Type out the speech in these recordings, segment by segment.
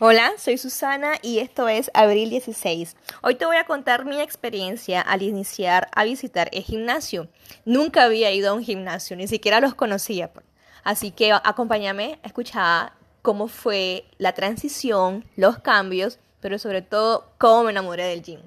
Hola, soy Susana y esto es Abril 16. Hoy te voy a contar mi experiencia al iniciar a visitar el gimnasio. Nunca había ido a un gimnasio, ni siquiera los conocía. Así que acompáñame a escuchar cómo fue la transición, los cambios, pero sobre todo cómo me enamoré del gym.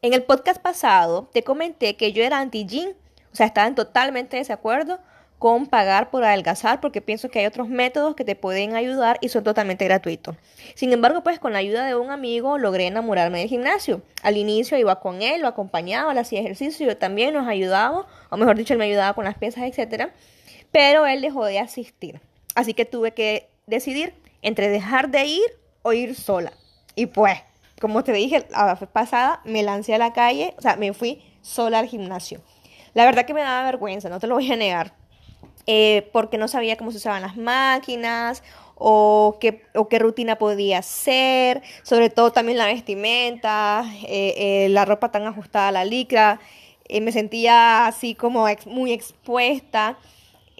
En el podcast pasado te comenté que yo era anti-gym o sea, estaba en totalmente desacuerdo con pagar por adelgazar porque pienso que hay otros métodos que te pueden ayudar y son totalmente gratuitos. Sin embargo, pues con la ayuda de un amigo logré enamorarme del gimnasio. Al inicio iba con él, lo acompañaba, le hacía ejercicio, yo también nos ayudaba, o mejor dicho, él me ayudaba con las piezas, etc. Pero él dejó de asistir. Así que tuve que decidir entre dejar de ir o ir sola. Y pues, como te dije la vez pasada, me lancé a la calle, o sea, me fui sola al gimnasio. La verdad que me daba vergüenza, no te lo voy a negar, eh, porque no sabía cómo se usaban las máquinas o qué, o qué rutina podía hacer, sobre todo también la vestimenta, eh, eh, la ropa tan ajustada a la licra, me sentía así como muy expuesta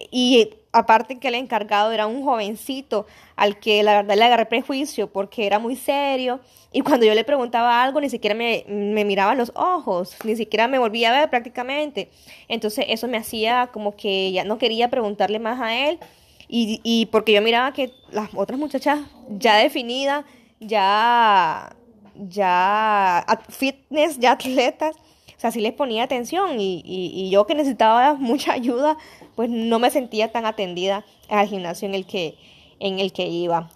y aparte que el encargado era un jovencito al que la verdad le agarré prejuicio porque era muy serio y cuando yo le preguntaba algo ni siquiera me, me miraba los ojos, ni siquiera me volvía a ver prácticamente. Entonces eso me hacía como que ya no quería preguntarle más a él y, y porque yo miraba que las otras muchachas ya definidas, ya, ya fitness, ya atletas, o sea, sí les ponía atención y, y, y yo que necesitaba mucha ayuda, pues no me sentía tan atendida al gimnasio en el que, en el que iba.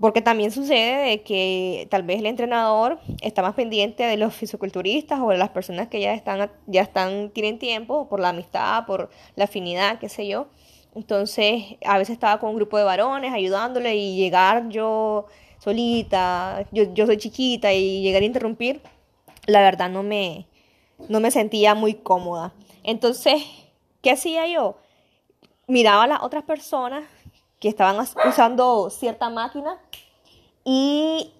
Porque también sucede de que tal vez el entrenador está más pendiente de los fisiculturistas o de las personas que ya están, ya están, tienen tiempo, por la amistad, por la afinidad, qué sé yo. Entonces, a veces estaba con un grupo de varones ayudándole y llegar yo solita, yo, yo soy chiquita y llegar a interrumpir, la verdad no me, no me sentía muy cómoda. Entonces, ¿qué hacía yo? Miraba a las otras personas que estaban usando cierta máquina y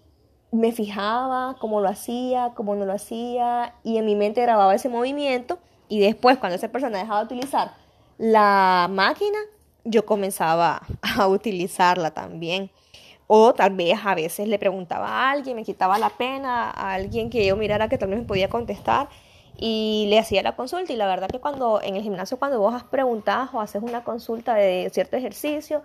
me fijaba cómo lo hacía, cómo no lo hacía y en mi mente grababa ese movimiento y después cuando esa persona dejaba de utilizar la máquina, yo comenzaba a utilizarla también. O tal vez a veces le preguntaba a alguien, me quitaba la pena a alguien que yo mirara que tal vez me podía contestar y le hacía la consulta. Y la verdad que cuando en el gimnasio, cuando vos has preguntado o haces una consulta de cierto ejercicio,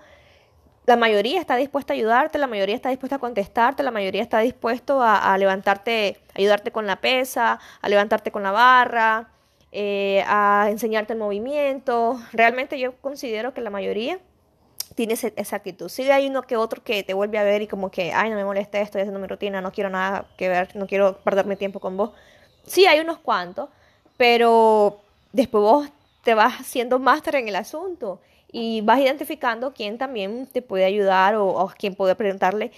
la mayoría está dispuesta a ayudarte, la mayoría está dispuesta a contestarte, la mayoría está dispuesto a, levantarte, ayudarte con la pesa, a levantarte con la barra, eh, a enseñarte el movimiento. Realmente yo considero que la mayoría tiene esa actitud. Sí hay uno que otro que te vuelve a ver y como que, ay, no me molesta esto, estoy haciendo mi rutina, no quiero nada que ver, no quiero perderme tiempo con vos. Sí hay unos cuantos, pero después vos te vas haciendo máster en el asunto y vas identificando quién también te puede ayudar o, quién puede preguntarle.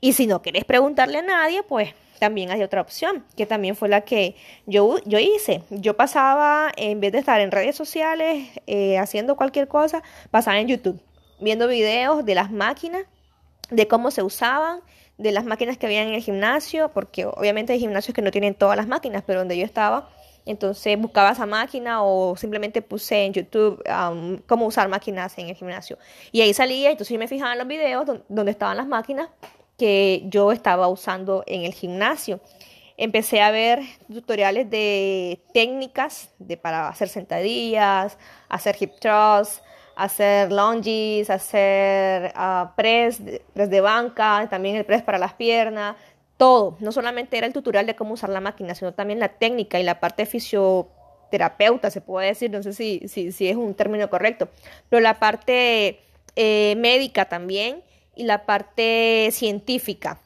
Y si no querés preguntarle a nadie, pues también hay otra opción, que también fue la que yo, yo hice. Yo pasaba, en vez de estar en redes sociales eh, haciendo cualquier cosa, pasaba en YouTube, viendo videos de las máquinas, de cómo se usaban, de las máquinas que había en el gimnasio, porque obviamente hay gimnasios que no tienen todas las máquinas, pero donde yo estaba, entonces buscaba esa máquina o simplemente puse en YouTube um, cómo usar máquinas en el gimnasio. Y ahí salía, entonces yo me fijaba en los videos donde estaban las máquinas que yo estaba usando en el gimnasio. Empecé a ver tutoriales de técnicas de, para hacer sentadillas, hacer hip thrusts, hacer lunges, hacer uh, press, press de banca, también el press para las piernas, todo. No solamente era el tutorial de cómo usar la máquina, sino también la técnica y la parte fisioterapeuta, se puede decir, no sé si, es un término correcto, pero la parte eh, médica también y la parte científica,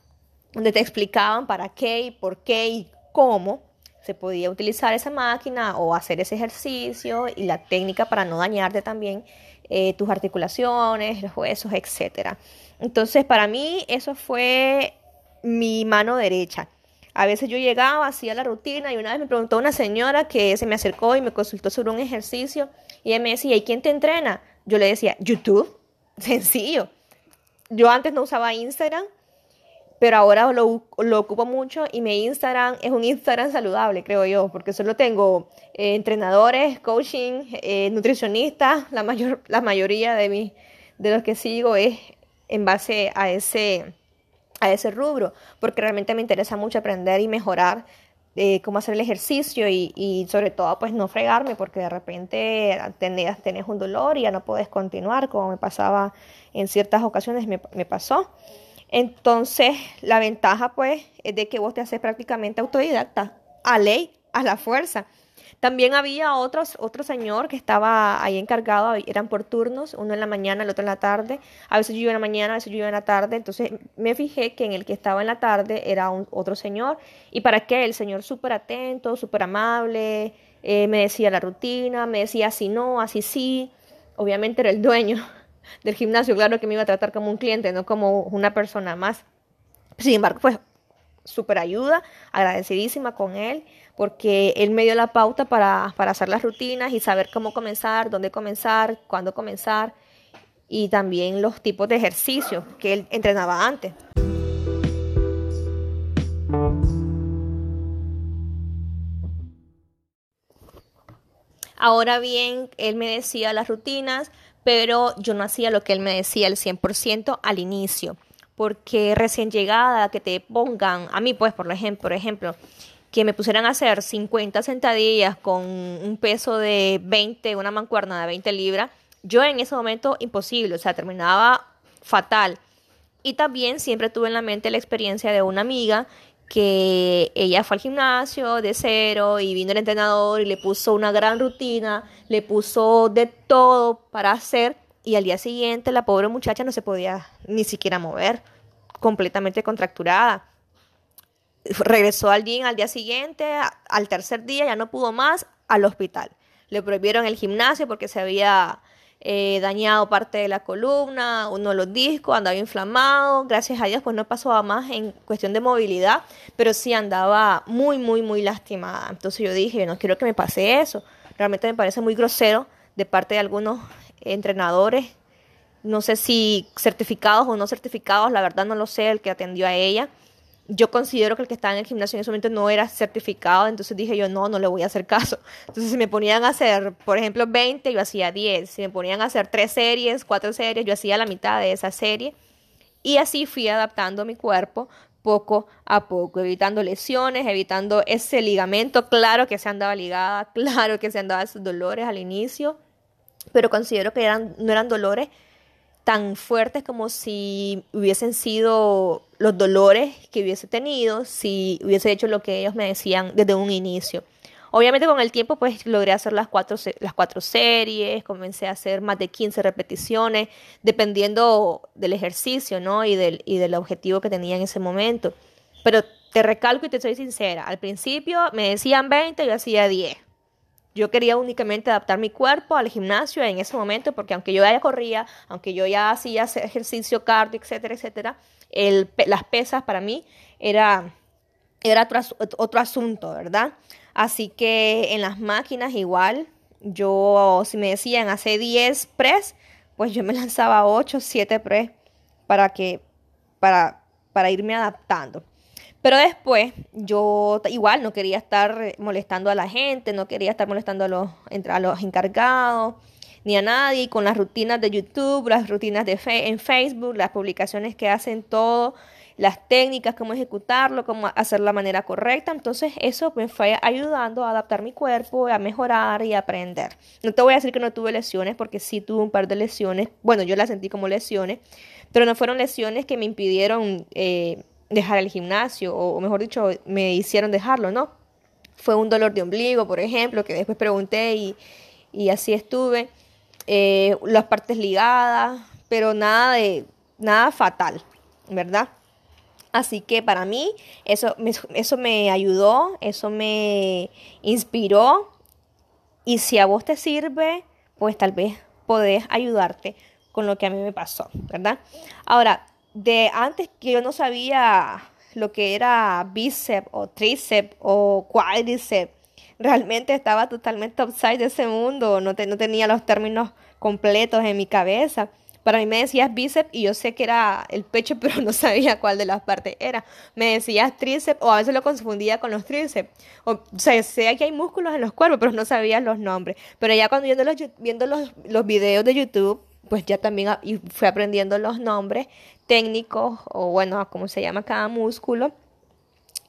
donde te explicaban para qué y por qué y cómo se podía utilizar esa máquina o hacer ese ejercicio y la técnica para no dañarte también eh, tus articulaciones, los huesos, etc. Entonces, para mí eso fue mi mano derecha. A veces yo llegaba, hacía la rutina y una vez me preguntó una señora que se me acercó y me consultó sobre un ejercicio y ella me decía, ¿y quién te entrena? Yo le decía, YouTube, sencillo. Yo antes no usaba Instagram, pero ahora lo, lo, ocupo mucho y mi Instagram es un Instagram saludable, creo yo, porque solo tengo eh, entrenadores, coaching, eh, nutricionistas, la, mayor, la mayoría de, mi, de los que sigo es en base a ese, a ese rubro, porque realmente me interesa mucho aprender y mejorar eh, cómo hacer el ejercicio y, sobre todo pues no fregarme porque de repente tenés, tenés un dolor y ya no puedes continuar como me pasaba en ciertas ocasiones me pasó. Entonces, la ventaja, pues, es de que vos te haces prácticamente autodidacta, a ley, a la fuerza. También había otros, otro señor que estaba ahí encargado, eran por turnos, uno en la mañana, el otro en la tarde. A veces yo iba en la mañana, a veces yo iba en la tarde. Entonces me fijé que en el que estaba en la tarde era un, otro señor. ¿Y para qué? El señor súper atento, súper amable, eh, me decía la rutina, me decía así no, así sí. Obviamente era el dueño del gimnasio, claro que me iba a tratar como un cliente, no como una persona más. Sin embargo, pues súper ayuda, agradecidísima con él, porque él me dio la pauta para, para hacer las rutinas y saber cómo comenzar, dónde comenzar, cuándo comenzar y también los tipos de ejercicios que él entrenaba antes. Ahora bien, él me decía las rutinas, pero yo no hacía lo que él me decía el 100% al inicio, porque recién llegada, que te pongan, a mí pues por ejemplo, por ejemplo, que me pusieran a hacer 50 sentadillas con un peso de 20, una mancuerna de 20 libras, yo en ese momento imposible, o sea, terminaba fatal. Y también siempre tuve en la mente la experiencia de una amiga que ella fue al gimnasio de cero y vino el entrenador y le puso una gran rutina, le puso de todo para hacer y al día siguiente la pobre muchacha no se podía ni siquiera mover, completamente contracturada. Regresó al gym al día siguiente, al tercer día ya no pudo más, al hospital. Le prohibieron el gimnasio porque se había eh, dañado parte de la columna, uno de los discos, andaba inflamado, gracias a Dios pues no pasó más en cuestión de movilidad, pero sí andaba muy, muy, muy lastimada. Entonces yo dije, no quiero que me pase eso. Realmente me parece muy grosero de parte de algunos entrenadores, no sé si certificados o no certificados, la verdad no lo sé, el que atendió a ella yo considero que el que estaba en el gimnasio en ese momento no era certificado, entonces dije yo, no, no le voy a hacer caso. Entonces si me ponían a hacer, por ejemplo, 20, yo hacía 10. Si me ponían a hacer 3 series, 4 series, yo hacía la mitad de esa serie. Y así fui adaptando mi cuerpo poco a poco, evitando lesiones, evitando ese ligamento, claro que se andaba ligada, claro que se andaba esos dolores al inicio, pero considero que eran, no eran dolores tan fuertes como si hubiesen sido los dolores que hubiese tenido si hubiese hecho lo que ellos me decían desde un inicio. Obviamente con el tiempo pues logré hacer las cuatro, las cuatro series, comencé a hacer más de 15 repeticiones, dependiendo del ejercicio, ¿no? Y del, y del objetivo que tenía en ese momento. Pero te recalco y te soy sincera, al principio me decían 20, yo hacía 10. Yo quería únicamente adaptar mi cuerpo al gimnasio en ese momento, porque aunque yo ya corría, aunque yo ya hacía ejercicio cardio, etcétera, etcétera, las pesas para mí era, era otro, otro asunto, ¿verdad? Así que en las máquinas igual, yo, si me decían hace 10 press, pues yo me lanzaba 8, 7 press para que, para, para irme adaptando. Pero después yo igual no quería estar molestando a la gente, no quería estar molestando a los, a los encargados ni a nadie. Con las rutinas de YouTube, las rutinas de en Facebook, las publicaciones que hacen todo, las técnicas, cómo ejecutarlo, cómo hacer la manera correcta. Entonces eso me fue ayudando a adaptar mi cuerpo, a mejorar y a aprender. No te voy a decir que no tuve lesiones porque sí tuve un par de lesiones. Bueno, yo las sentí como lesiones, pero no fueron lesiones que me impidieron... Eh, dejar el gimnasio, o mejor dicho, me hicieron dejarlo, ¿no? Fue un dolor de ombligo, por ejemplo, que después pregunté y, y así estuve. Eh, las partes ligadas, pero nada de nada fatal, ¿verdad? Así que para mí eso eso me ayudó, eso me inspiró y si a vos te sirve, pues tal vez podés ayudarte con lo que a mí me pasó, ¿verdad? Ahora, de antes que yo no sabía lo que era bíceps o tríceps o cuádriceps. Realmente estaba totalmente outside de ese mundo, no, no tenía los términos completos en mi cabeza. Para mí me decías bíceps y yo sé que era el pecho, pero no sabía cuál de las partes era. Me decías tríceps o a veces lo confundía con los tríceps. O, sea, sé que hay músculos en los cuerpos, pero no sabía los nombres. Pero ya cuando viendo los, viendo los, los videos de YouTube, pues ya también y fui aprendiendo los nombres técnicos o bueno, cómo se llama cada músculo.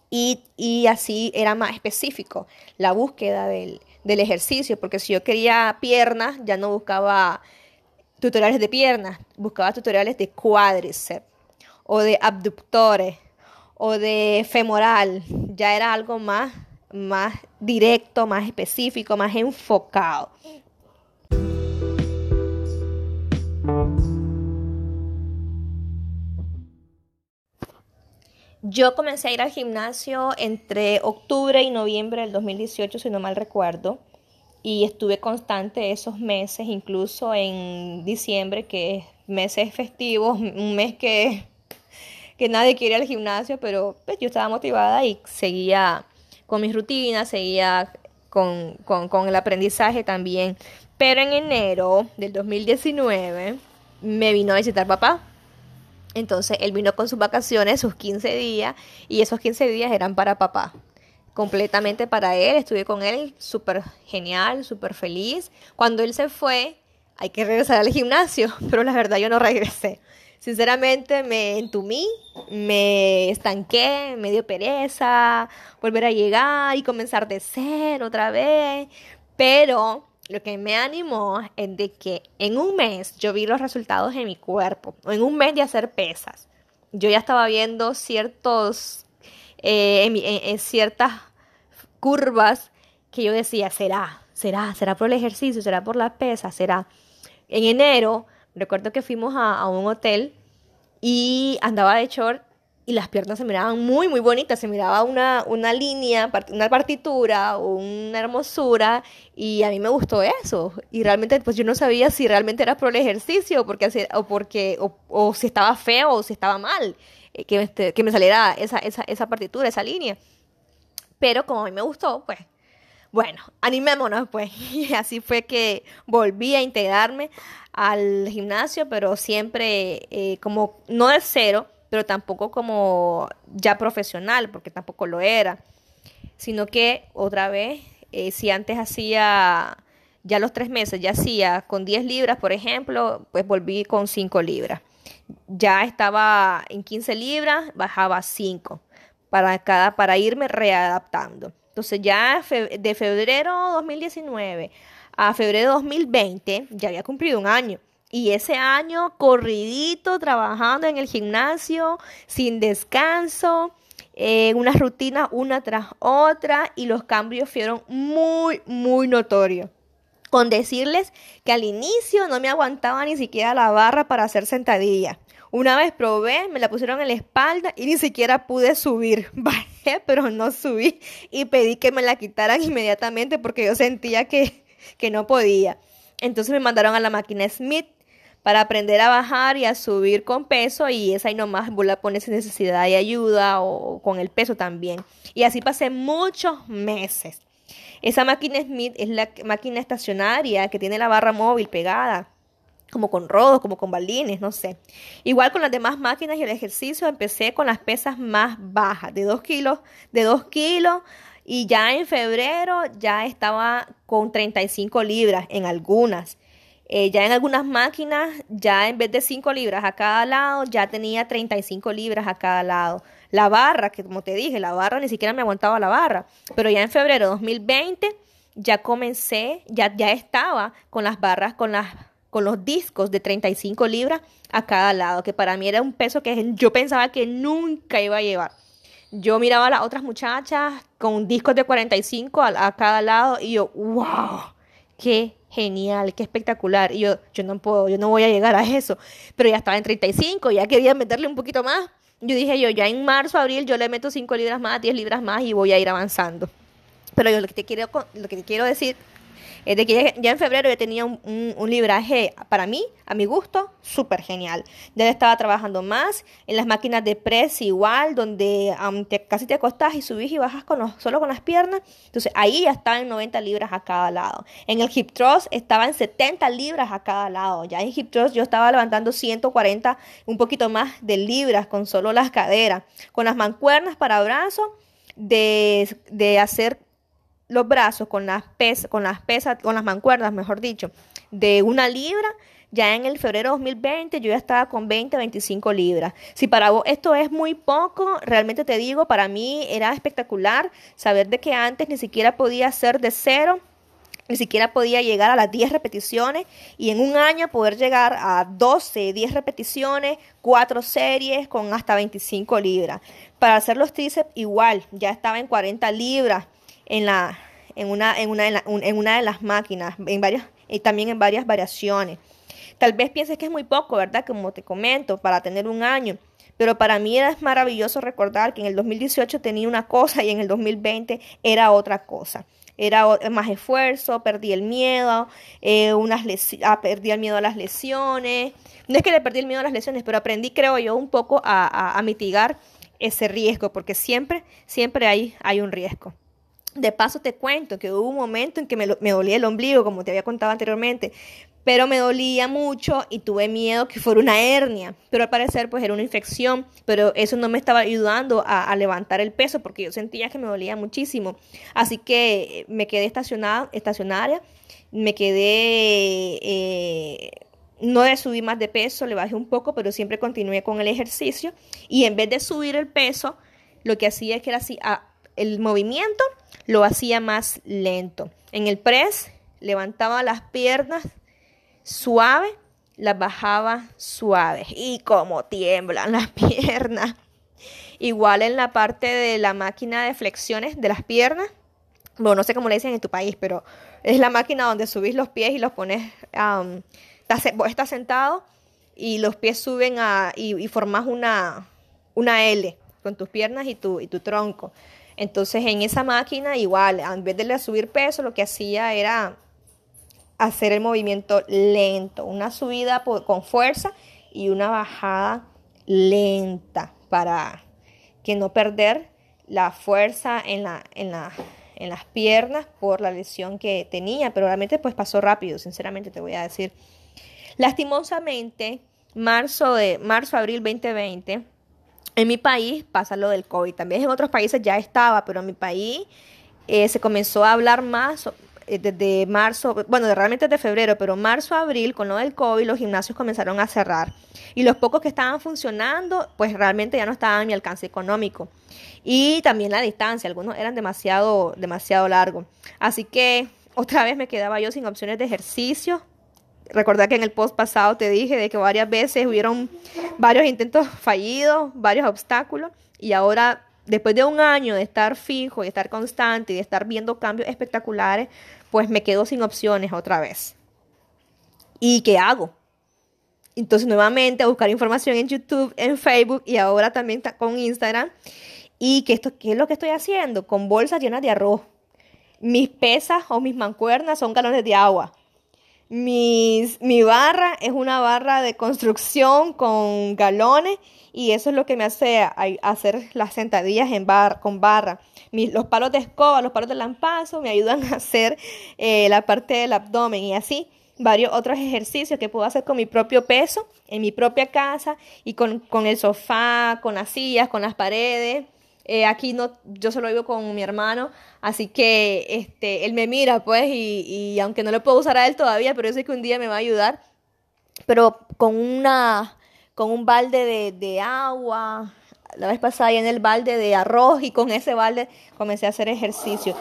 Y, y así era más específico la búsqueda del, del ejercicio, porque si yo quería piernas, ya no buscaba tutoriales de piernas, buscaba tutoriales de cuádriceps o de abductores o de femoral, ya era algo más, más directo, más específico, más enfocado. Yo comencé a ir al gimnasio entre octubre y noviembre del 2018, si no mal recuerdo, y estuve constante esos meses, incluso en diciembre, que es meses festivos, un mes que, que nadie quiere ir al gimnasio, pero pues, yo estaba motivada y seguía con mis rutinas, seguía con, con el aprendizaje también. Pero en enero del 2019 me vino a visitar papá entonces él vino con sus vacaciones, sus 15 días, y esos 15 días eran para papá. Completamente para él, estuve con él súper genial, súper feliz. Cuando él se fue, hay que regresar al gimnasio, pero la verdad yo no regresé. Sinceramente me entumí, me estanqué, me dio pereza volver a llegar y comenzar de cero otra vez. Pero lo que me animó es de que en un mes yo vi los resultados en mi cuerpo, o en un mes de hacer pesas. Yo ya estaba viendo ciertos, eh, en, ciertas curvas que yo decía, será, será, será por el ejercicio, será por las pesas, será. En enero, recuerdo que fuimos a, a un hotel y andaba de short y las piernas se miraban muy, muy bonitas, se miraba una, una línea, una partitura, una hermosura, y a mí me gustó eso. Y realmente, pues yo no sabía si realmente era por el ejercicio, o porque, o, porque, o, si estaba feo, o si estaba mal, eh, que, este, que me saliera esa, esa, esa partitura, esa línea. Pero como a mí me gustó, pues, bueno, animémonos, pues. Y así fue que volví a integrarme al gimnasio, pero siempre eh, como no de cero, pero tampoco como ya profesional, porque tampoco lo era, sino que otra vez, eh, si antes hacía ya los tres meses, ya hacía con 10 libras, por ejemplo, pues volví con 5 libras. Ya estaba en 15 libras, bajaba 5 para, cada, para irme readaptando. Entonces ya de febrero 2019 a febrero 2020 ya había cumplido un año. Y ese año corridito, trabajando en el gimnasio, sin descanso, en una rutina una tras otra y los cambios fueron muy, muy notorios. Con decirles que al inicio no me aguantaba ni siquiera la barra para hacer sentadilla. Una vez probé, me la pusieron en la espalda y ni siquiera pude subir. Bajé, pero no subí y pedí que me la quitaran inmediatamente porque yo sentía que, que no podía. Entonces me mandaron a la máquina Smith para aprender a bajar y a subir con peso y esa ahí nomás vos la pones necesidad de ayuda o con el peso también. Y así pasé muchos meses. Esa máquina Smith es la máquina estacionaria que tiene la barra móvil pegada, como con rodos, como con balines, no sé. Igual con las demás máquinas y el ejercicio empecé con las pesas más bajas, de 2 kilos, de 2 kilos. Y ya en febrero ya estaba con 35 libras en algunas. Eh, ya en algunas máquinas, ya en vez de 5 libras a cada lado, ya tenía 35 libras a cada lado. La barra, que como te dije, la barra ni siquiera me aguantaba la barra. Pero ya en febrero de 2020 ya comencé, ya, ya estaba con las barras, con las con los discos de 35 libras a cada lado, que para mí era un peso que yo pensaba que nunca iba a llevar. Yo miraba a las otras muchachas con discos de 45 a, a cada lado y yo, wow, qué genial, qué espectacular. Y yo, yo no puedo, yo no voy a llegar a eso. Pero ya estaba en 35, ya quería meterle un poquito más. Yo dije yo, ya en marzo, abril, yo le meto 5 libras más, 10 libras más y voy a ir avanzando. Pero yo lo que te quiero, lo que te quiero decir Es de que ya, en febrero yo tenía un, libraje, para mí, a mi gusto, súper genial. Ya estaba trabajando más en las máquinas de press igual, donde casi te acostás y subís y bajas con solo con las piernas. Entonces ahí ya estaba en 90 libras a cada lado. En el hip thrust estaba en 70 libras a cada lado. Ya en hip thrust yo estaba levantando 140, un poquito más de libras con solo las caderas. Con las mancuernas para brazos, de, de hacer los brazos con las pesas, con las pesas, con las mancuernas, mejor dicho, de una libra, ya en el febrero 2020 yo ya estaba con 20, 25 libras. Si para vos esto es muy poco, realmente te digo, para mí era espectacular saber de que antes ni siquiera podía hacer de cero, ni siquiera podía llegar a las 10 repeticiones y en un año poder llegar a 12, 10 repeticiones, 4 series con hasta 25 libras. Para hacer los tríceps igual, ya estaba en 40 libras en, la, en, una, en, una, de las máquinas, en varias, y también en varias variaciones. Tal vez pienses que es muy poco, ¿verdad? Como te comento, para tener un año. Pero para mí era maravilloso recordar que en el 2018 tenía una cosa y en el 2020 era otra cosa. Era más esfuerzo, perdí el miedo, eh, unas ah, perdí el miedo a las lesiones. No es que le perdí el miedo a las lesiones, pero aprendí, creo yo, un poco a, a, mitigar ese riesgo, porque siempre, siempre hay, hay un riesgo. De paso te cuento que hubo un momento en que me, dolía el ombligo, como te había contado anteriormente, pero me dolía mucho y tuve miedo que fuera una hernia, pero al parecer pues era una infección, pero eso no me estaba ayudando a, levantar el peso porque yo sentía que me dolía muchísimo, así que me quedé estacionada, estacionaria, me quedé, eh, no de subir más de peso, le bajé un poco, pero siempre continué con el ejercicio y en vez de subir el peso, lo que hacía es que era así, el movimiento lo hacía más lento. En el press levantaba las piernas suave, las bajaba suave. Y como tiemblan las piernas. Igual en la parte de la máquina de flexiones de las piernas. Bueno, no sé cómo le dicen en tu país, pero es la máquina donde subís los pies y los pones. estás, sentado y los pies suben a, y, y formas una, una L con tus piernas y tu, y tu tronco. Entonces en esa máquina igual, en vez de subir peso, lo que hacía era hacer el movimiento lento, una subida con fuerza y una bajada lenta para que no perder la fuerza en, la, en, la, en las piernas por la lesión que tenía, pero realmente pues pasó rápido, sinceramente te voy a decir. Lastimosamente, marzo de marzo abril 2020 en mi país pasa lo del COVID. También en otros países ya estaba, pero en mi país eh, se comenzó a hablar más eh, desde marzo, bueno, realmente desde febrero, pero marzo, abril, con lo del COVID, los gimnasios comenzaron a cerrar. Y los pocos que estaban funcionando, pues realmente ya no estaban a mi alcance económico. Y también la distancia, algunos eran demasiado, demasiado largos. Así que otra vez me quedaba yo sin opciones de ejercicio, Recordar que en el post pasado te dije de que varias veces hubieron varios intentos fallidos, varios obstáculos, y ahora, después de un año de estar fijo, de estar constante y de estar viendo cambios espectaculares, pues me quedo sin opciones otra vez. ¿Y qué hago? Entonces nuevamente a buscar información en YouTube, en Facebook y ahora también con Instagram. ¿Y qué, esto, qué es lo que estoy haciendo? Con bolsas llenas de arroz. Mis pesas o mis mancuernas son galones de agua mi barra es una barra de construcción con galones y eso es lo que me hace hacer las sentadillas en bar, con barra. los palos de escoba, los palos de lampazo me ayudan a hacer eh, la parte del abdomen y así varios otros ejercicios que puedo hacer con mi propio peso en mi propia casa y con, con el sofá, con las sillas, con las paredes. Eh, aquí no, yo solo vivo con mi hermano, así que este, él me mira, pues, y, y, aunque no lo puedo usar a él todavía, pero yo sé que un día me va a ayudar. Pero con una, con un balde de, de agua, la vez pasada en el balde de arroz y con ese balde comencé a hacer ejercicio.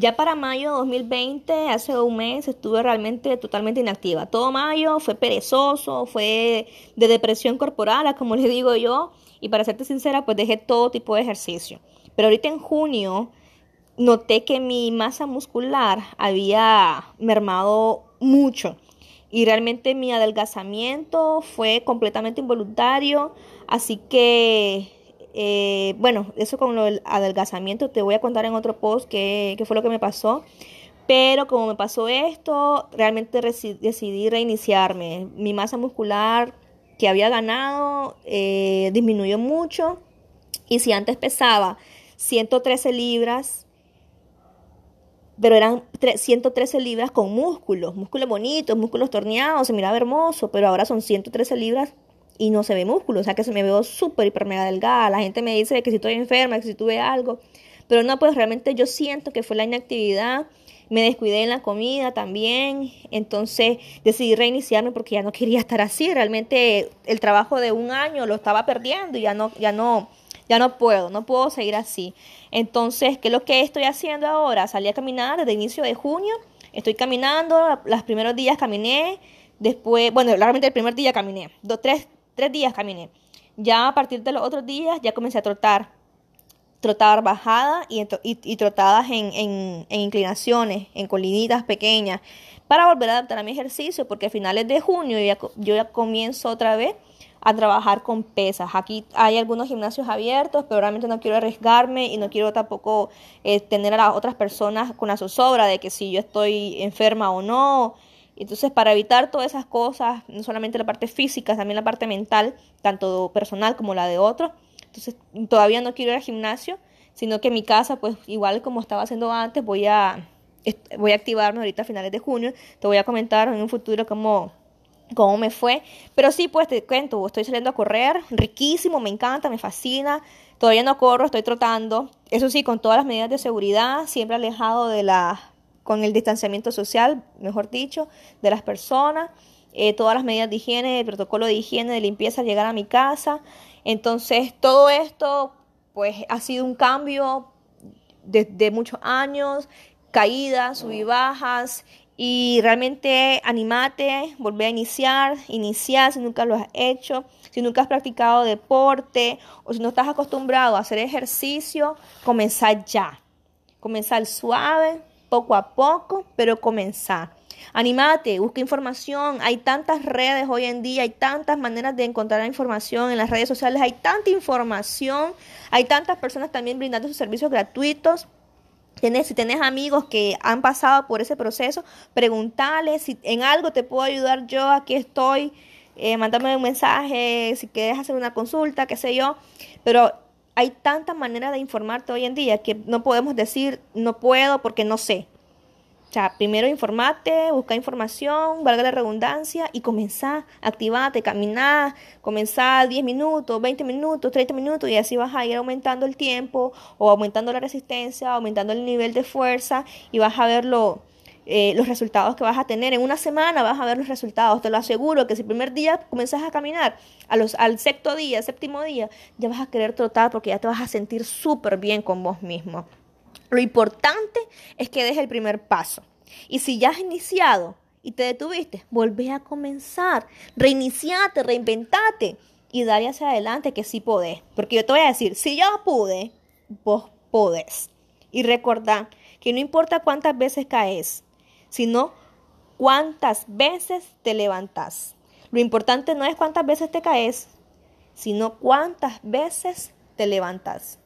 Ya para mayo de 2020, hace un mes, estuve realmente totalmente inactiva. Todo mayo fue perezoso, fue de depresión corporal, como les digo yo. Y para serte sincera, pues dejé todo tipo de ejercicio. Pero ahorita en junio noté que mi masa muscular había mermado mucho. y realmente mi adelgazamiento fue completamente involuntario, así que, eh, bueno, eso con lo del adelgazamiento te voy a contar en otro post qué, fue lo que me pasó. Pero como me pasó esto, realmente decidí reiniciarme. Mi masa muscular que había ganado eh, disminuyó mucho. Y si antes pesaba 113 libras, pero eran 113 libras con músculos, músculos bonitos, músculos torneados, se miraba hermoso, pero ahora son 113 libras y no se ve músculo, o sea que se me veo súper, hiper, mega delgada. La gente me dice que si estoy enferma, que si tuve algo, pero no, pues realmente yo siento que fue la inactividad, me descuidé en la comida también, entonces decidí reiniciarme porque ya no quería estar así, realmente el trabajo de un año lo estaba perdiendo y ya no, ya no, ya no puedo, no puedo seguir así. Entonces, ¿qué es lo que estoy haciendo ahora? Salí a caminar desde inicio de junio, estoy caminando, los primeros días caminé, después, bueno, realmente el primer día caminé, dos, tres, tres días caminé. Ya a partir de los otros días ya comencé a trotar, trotar bajada y, y, trotadas en, en, inclinaciones, en colinitas pequeñas, para volver a adaptar a mi ejercicio, porque a finales de junio yo ya comienzo otra vez a trabajar con pesas. Aquí hay algunos gimnasios abiertos, pero realmente no quiero arriesgarme y no quiero tampoco eh, tener a las otras personas con la zozobra de que si yo estoy enferma o no. Entonces, para evitar todas esas cosas, no solamente la parte física, también la parte mental, tanto personal como la de otros. Entonces, todavía no quiero ir al gimnasio, sino que en mi casa, pues igual como estaba haciendo antes, voy a, voy a activarme ahorita a finales de junio. Te voy a comentar en un futuro cómo cómo me fue. Pero sí, pues te cuento, estoy saliendo a correr, riquísimo, me encanta, me fascina. Todavía no corro, estoy trotando. Eso sí, con todas las medidas de seguridad, siempre alejado de la, con el distanciamiento social, mejor dicho, de las personas. Eh, todas las medidas de higiene, el protocolo de higiene, de limpieza al llegar a mi casa. Entonces, todo esto, pues, ha sido un cambio de, de muchos años, caídas, sub y bajas, y realmente animate, volver a iniciar, iniciar si nunca lo has hecho, si nunca has practicado deporte o si no estás acostumbrado a hacer ejercicio, comenzar ya. Comenzar suave, poco a poco, pero comenzar. Animate, busca información. Hay tantas redes hoy en día, hay tantas maneras de encontrar información en las redes sociales, hay tanta información, hay tantas personas también brindando sus servicios gratuitos si tienes amigos que han pasado por ese proceso, preguntarles si en algo te puedo ayudar yo, aquí estoy, eh, mándame un mensaje, si quieres hacer una consulta, qué sé yo. Pero hay tantas maneras de informarte hoy en día que no podemos decir no puedo porque no sé. O sea, primero informate, busca información, valga la redundancia, y comenzar, activate, caminar, comenzar 10 minutos, 20 minutos, 30 minutos, y así vas a ir aumentando el tiempo, o aumentando la resistencia, aumentando el nivel de fuerza, y vas a ver eh, los resultados que vas a tener. En una semana vas a ver los resultados, te lo aseguro, que si el primer día comienzas a caminar, a los, al sexto día, séptimo día, ya vas a querer trotar porque ya te vas a sentir súper bien con vos mismo. Lo importante es que des el primer paso. Y si ya has iniciado y te detuviste, volvé a comenzar. Reiniciate, reinventate y dale hacia adelante que sí podés. Porque yo te voy a decir, si yo pude, vos podés. Y recordá que no importa cuántas veces caes, sino cuántas veces te levantás. Lo importante no es cuántas veces te caes, sino cuántas veces te levantas.